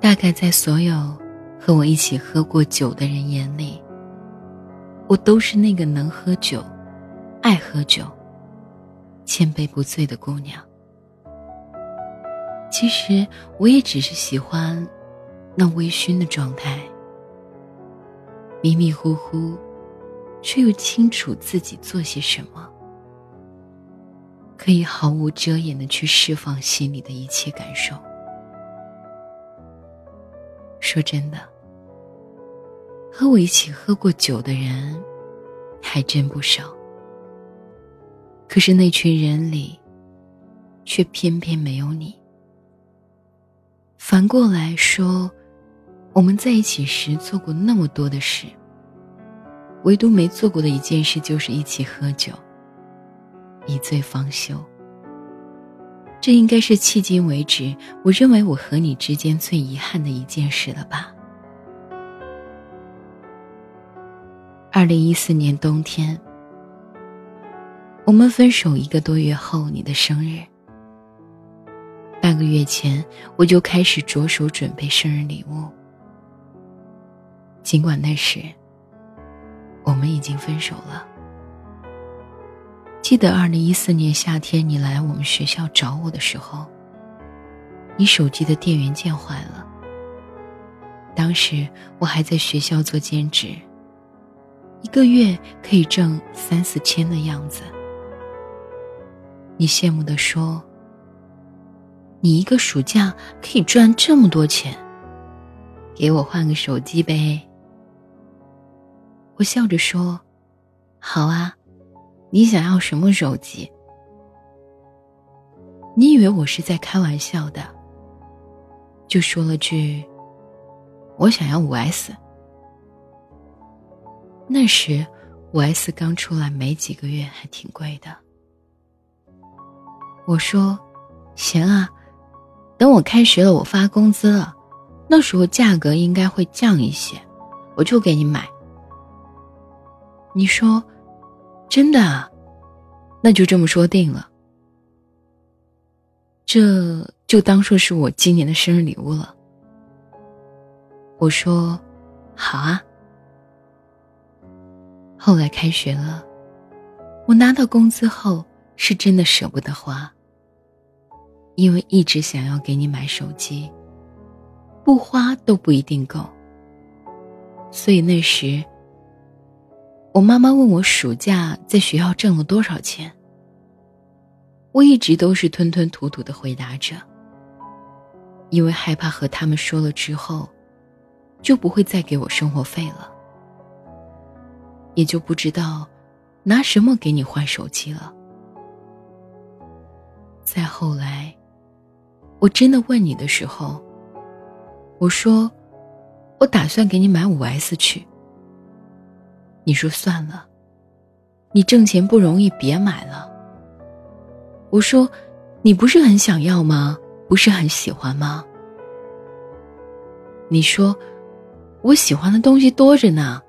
大概在所有和我一起喝过酒的人眼里，我都是那个能喝酒、爱喝酒、千杯不醉的姑娘。其实我也只是喜欢那微醺的状态，迷迷糊糊，却又清楚自己做些什么，可以毫无遮掩的去释放心里的一切感受。说真的，和我一起喝过酒的人还真不少，可是那群人里，却偏偏没有你。反过来说，我们在一起时做过那么多的事，唯独没做过的一件事就是一起喝酒，一醉方休。这应该是迄今为止我认为我和你之间最遗憾的一件事了吧。二零一四年冬天，我们分手一个多月后，你的生日。半个月前，我就开始着手准备生日礼物。尽管那时，我们已经分手了。记得二零一四年夏天，你来我们学校找我的时候，你手机的电源键坏了。当时我还在学校做兼职，一个月可以挣三四千的样子。你羡慕的说。你一个暑假可以赚这么多钱，给我换个手机呗。我笑着说：“好啊，你想要什么手机？”你以为我是在开玩笑的，就说了句：“我想要五 S。”那时五 S 刚出来没几个月，还挺贵的。我说：“行啊。”等我开学了，我发工资了，那时候价格应该会降一些，我就给你买。你说，真的啊？那就这么说定了。这就当做是我今年的生日礼物了。我说，好啊。后来开学了，我拿到工资后是真的舍不得花。因为一直想要给你买手机，不花都不一定够。所以那时，我妈妈问我暑假在学校挣了多少钱，我一直都是吞吞吐吐的回答着。因为害怕和他们说了之后，就不会再给我生活费了，也就不知道拿什么给你换手机了。再后来。我真的问你的时候，我说，我打算给你买五 S 去。你说算了，你挣钱不容易，别买了。我说，你不是很想要吗？不是很喜欢吗？你说，我喜欢的东西多着呢，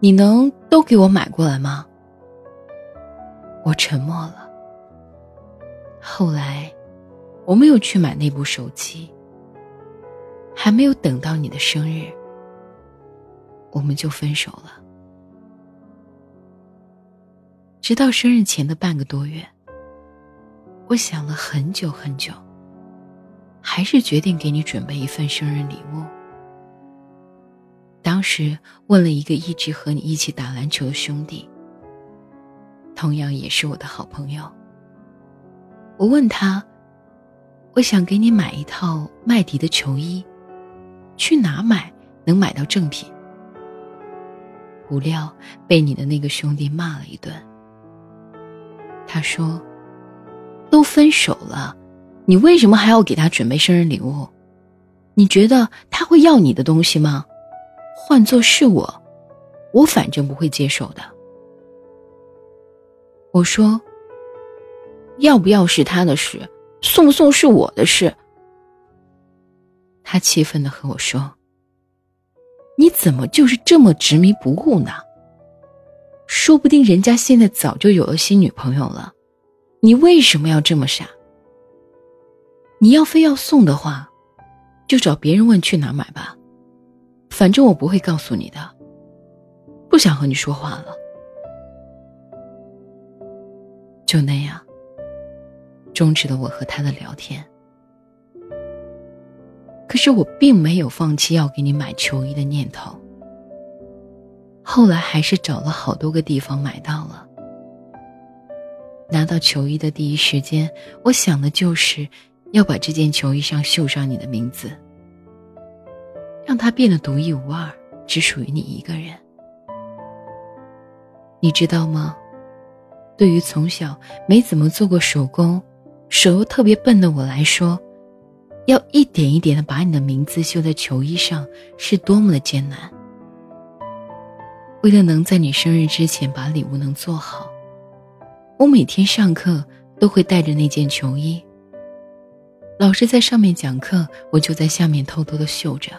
你能都给我买过来吗？我沉默了。后来。我没有去买那部手机，还没有等到你的生日，我们就分手了。直到生日前的半个多月，我想了很久很久，还是决定给你准备一份生日礼物。当时问了一个一直和你一起打篮球的兄弟，同样也是我的好朋友。我问他。我想给你买一套麦迪的球衣，去哪买能买到正品？不料被你的那个兄弟骂了一顿。他说：“都分手了，你为什么还要给他准备生日礼物？你觉得他会要你的东西吗？换做是我，我反正不会接受的。”我说：“要不要是他的事。”送不送是我的事。他气愤的和我说：“你怎么就是这么执迷不悟呢？说不定人家现在早就有了新女朋友了，你为什么要这么傻？你要非要送的话，就找别人问去哪买吧，反正我不会告诉你的。不想和你说话了。就那样，终止了我和他的聊天。可是我并没有放弃要给你买球衣的念头。后来还是找了好多个地方买到了。拿到球衣的第一时间，我想的就是要把这件球衣上绣上你的名字，让它变得独一无二，只属于你一个人。你知道吗？对于从小没怎么做过手工、手又特别笨的我来说，要一点一点的把你的名字绣在球衣上，是多么的艰难。为了能在你生日之前把礼物能做好，我每天上课都会带着那件球衣。老师在上面讲课，我就在下面偷偷的绣着。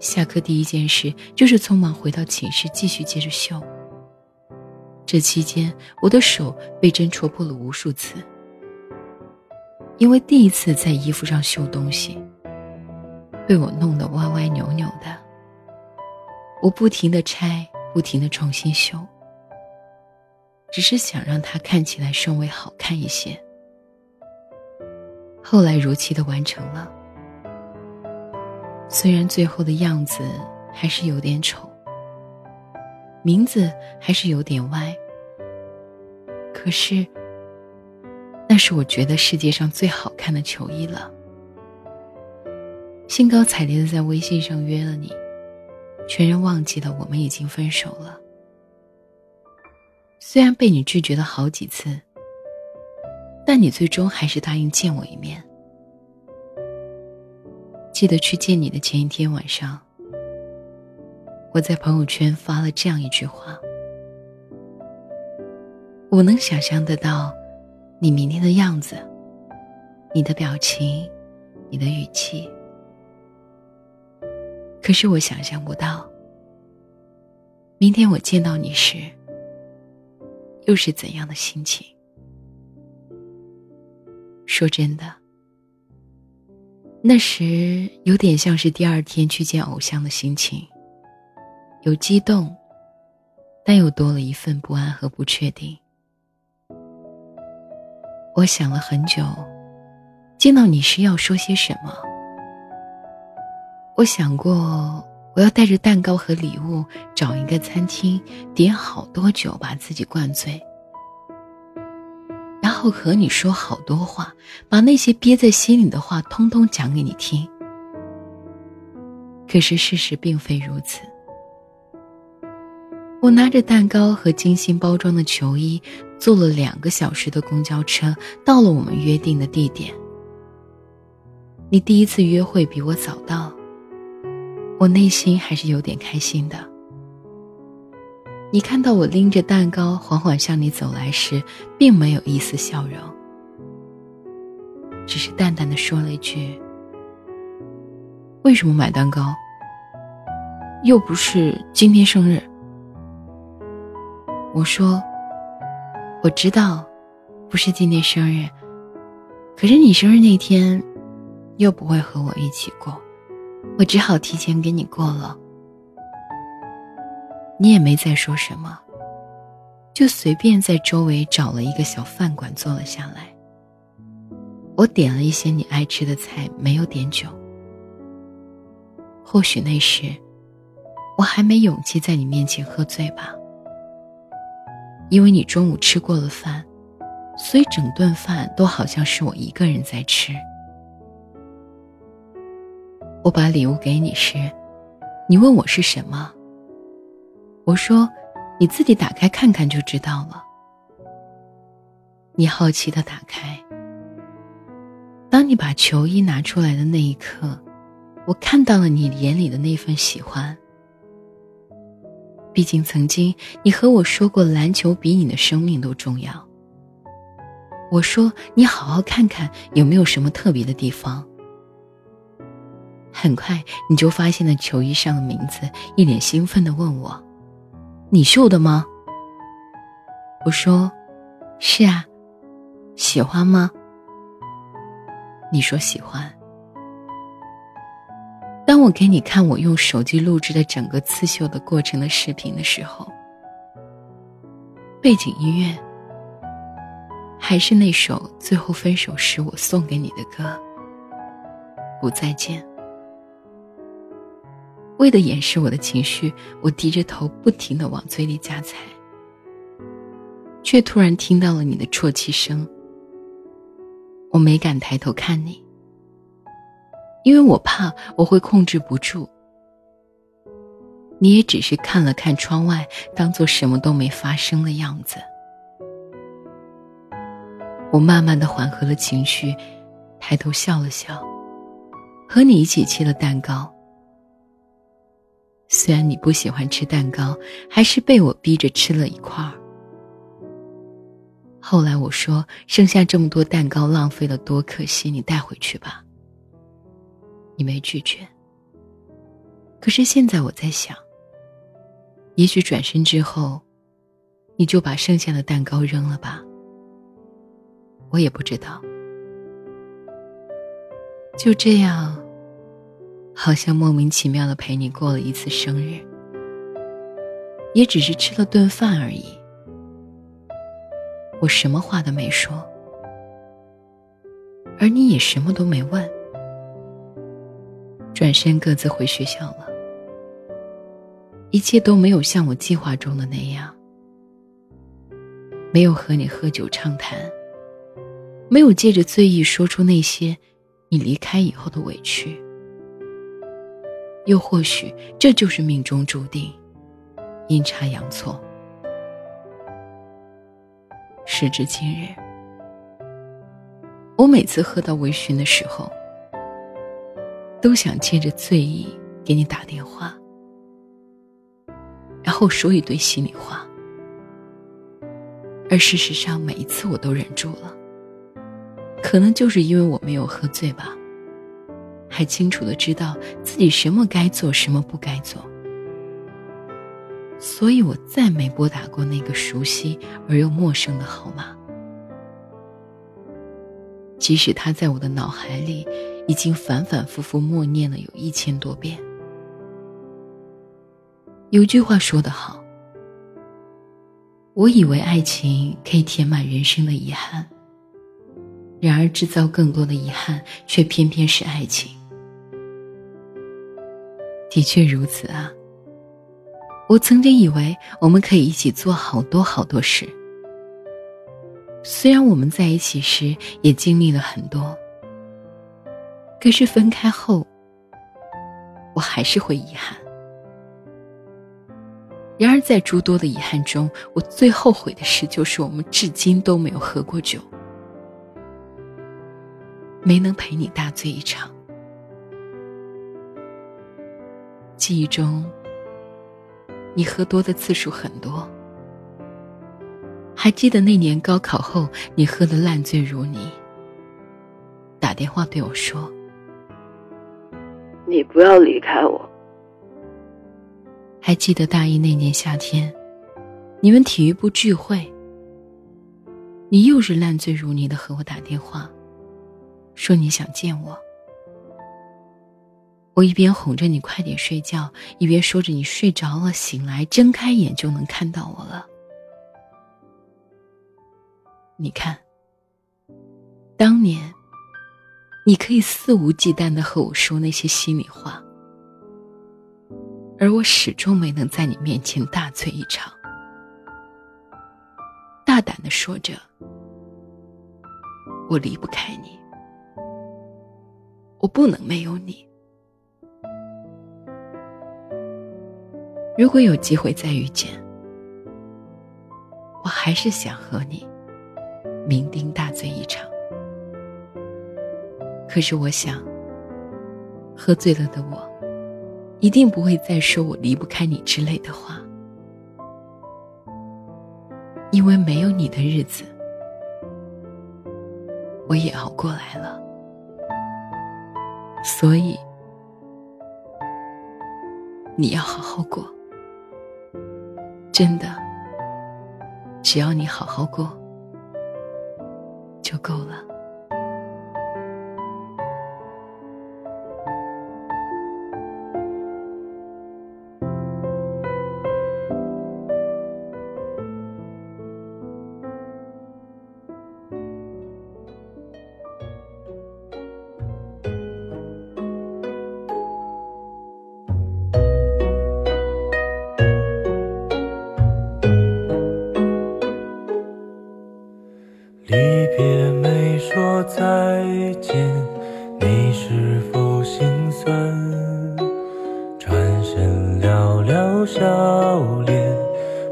下课第一件事就是匆忙回到寝室继续接着绣。这期间，我的手被针戳破了无数次。因为第一次在衣服上绣东西，被我弄得歪歪扭扭的。我不停的拆，不停的重新修，只是想让它看起来稍微好看一些。后来如期的完成了，虽然最后的样子还是有点丑，名字还是有点歪，可是。那是我觉得世界上最好看的球衣了。兴高采烈的在微信上约了你，全然忘记了我们已经分手了。虽然被你拒绝了好几次，但你最终还是答应见我一面。记得去见你的前一天晚上，我在朋友圈发了这样一句话：我能想象得到。你明天的样子，你的表情，你的语气，可是我想象不到，明天我见到你时，又是怎样的心情？说真的，那时有点像是第二天去见偶像的心情，有激动，但又多了一份不安和不确定。我想了很久，见到你时要说些什么。我想过，我要带着蛋糕和礼物，找一个餐厅，点好多酒，把自己灌醉，然后和你说好多话，把那些憋在心里的话通通讲给你听。可是事实并非如此。我拿着蛋糕和精心包装的球衣，坐了两个小时的公交车，到了我们约定的地点。你第一次约会比我早到，我内心还是有点开心的。你看到我拎着蛋糕缓缓向你走来时，并没有一丝笑容，只是淡淡的说了一句：“为什么买蛋糕？又不是今天生日。”我说：“我知道，不是今天生日。可是你生日那天，又不会和我一起过，我只好提前给你过了。你也没再说什么，就随便在周围找了一个小饭馆坐了下来。我点了一些你爱吃的菜，没有点酒。或许那时，我还没勇气在你面前喝醉吧。”因为你中午吃过了饭，所以整顿饭都好像是我一个人在吃。我把礼物给你时，你问我是什么，我说你自己打开看看就知道了。你好奇的打开，当你把球衣拿出来的那一刻，我看到了你眼里的那份喜欢。毕竟，曾经你和我说过，篮球比你的生命都重要。我说，你好好看看有没有什么特别的地方。很快，你就发现了球衣上的名字，一脸兴奋的问我：“你绣的吗？”我说：“是啊，喜欢吗？”你说喜欢，当我给你看我用手机录制的整个刺绣的过程的视频的时候，背景音乐还是那首最后分手时我送给你的歌《不再见》。为了掩饰我的情绪，我低着头，不停的往嘴里夹菜，却突然听到了你的啜泣声。我没敢抬头看你，因为我怕我会控制不住。你也只是看了看窗外，当做什么都没发生的样子。我慢慢的缓和了情绪，抬头笑了笑，和你一起切了蛋糕。虽然你不喜欢吃蛋糕，还是被我逼着吃了一块儿。后来我说：“剩下这么多蛋糕，浪费了多可惜，你带回去吧。”你没拒绝。可是现在我在想，也许转身之后，你就把剩下的蛋糕扔了吧。我也不知道。就这样。好像莫名其妙的陪你过了一次生日，也只是吃了顿饭而已。我什么话都没说，而你也什么都没问，转身各自回学校了。一切都没有像我计划中的那样，没有和你喝酒畅谈，没有借着醉意说出那些你离开以后的委屈。又或许这就是命中注定，阴差阳错。时至今日，我每次喝到微醺的时候，都想借着醉意给你打电话，然后说一堆心里话。而事实上，每一次我都忍住了，可能就是因为我没有喝醉吧。还清楚的知道自己什么该做，什么不该做，所以我再没拨打过那个熟悉而又陌生的号码。即使他在我的脑海里已经反反复复默念了有一千多遍。有句话说得好，我以为爱情可以填满人生的遗憾，然而制造更多的遗憾，却偏偏是爱情。的确如此啊。我曾经以为我们可以一起做好多好多事。虽然我们在一起时也经历了很多，可是分开后，我还是会遗憾。然而在诸多的遗憾中，我最后悔的事就是我们至今都没有喝过酒，没能陪你大醉一场。记忆中，你喝多的次数很多。还记得那年高考后，你喝得烂醉如泥，打电话对我说：“你不要离开我。”还记得大一那年夏天，你们体育部聚会，你又是烂醉如泥的和我打电话，说你想见我。我一边哄着你快点睡觉，一边说着你睡着了，醒来睁开眼就能看到我了。你看，当年你可以肆无忌惮的和我说那些心里话，而我始终没能在你面前大醉一场，大胆的说着我离不开你，我不能没有你。如果有机会再遇见，我还是想和你酩酊大醉一场。可是我想，喝醉了的我，一定不会再说我离不开你之类的话，因为没有你的日子，我也熬过来了，所以你要好好过。真的，只要你好好过，就够了。笑脸，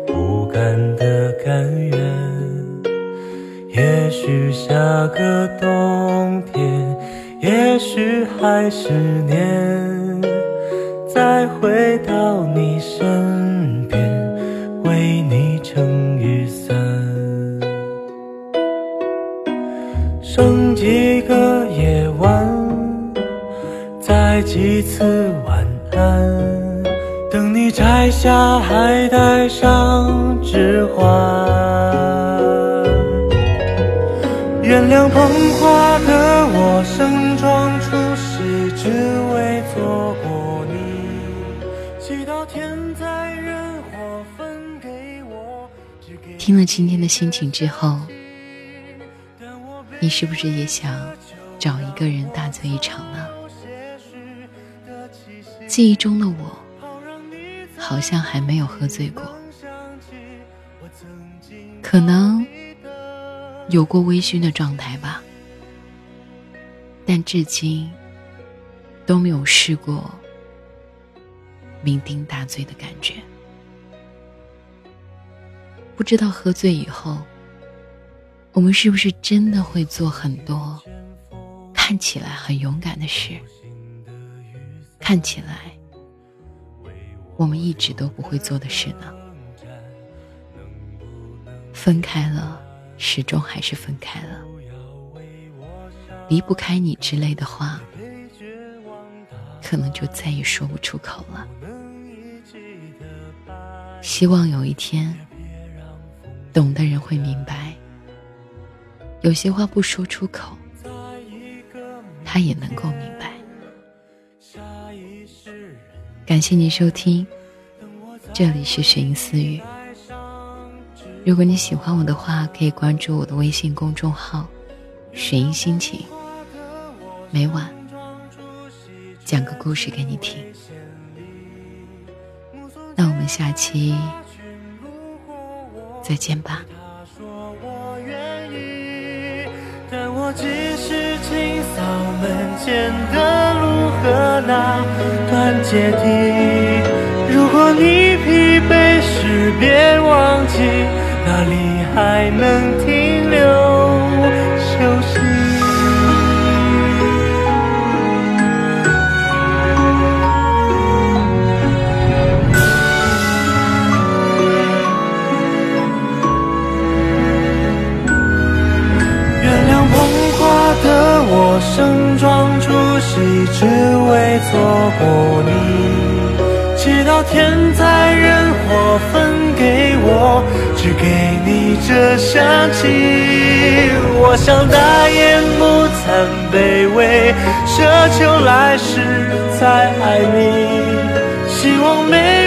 不甘的甘愿，也许下个冬天，也许还是年。再回到。指环。原谅捧花的我，盛装出席，只为错过你。祈祷天灾人祸分给我。只给听了今天的心情之后，你是不是也想找一个人大醉一场呢？记忆中的我，好像还没有喝醉过，可能。有过微醺的状态吧，但至今都没有试过酩酊大醉的感觉。不知道喝醉以后，我们是不是真的会做很多看起来很勇敢的事？看起来我们一直都不会做的事呢？分开了。始终还是分开了，离不开你之类的话，可能就再也说不出口了。希望有一天，懂的人会明白，有些话不说出口，他也能够明白。感谢您收听，这里是雪音私语。如果你喜欢我的话，可以关注我的微信公众号“水音心情”，每晚讲个故事给你听。那我们下期再见吧。如果你疲惫时，别忘记。哪里还能停留休息？原谅捧花的我，盛装出席，只为错过你。祈祷天灾人祸分给我。只给你这香气，我想大言不惭，卑微奢求来世再爱你。希望每。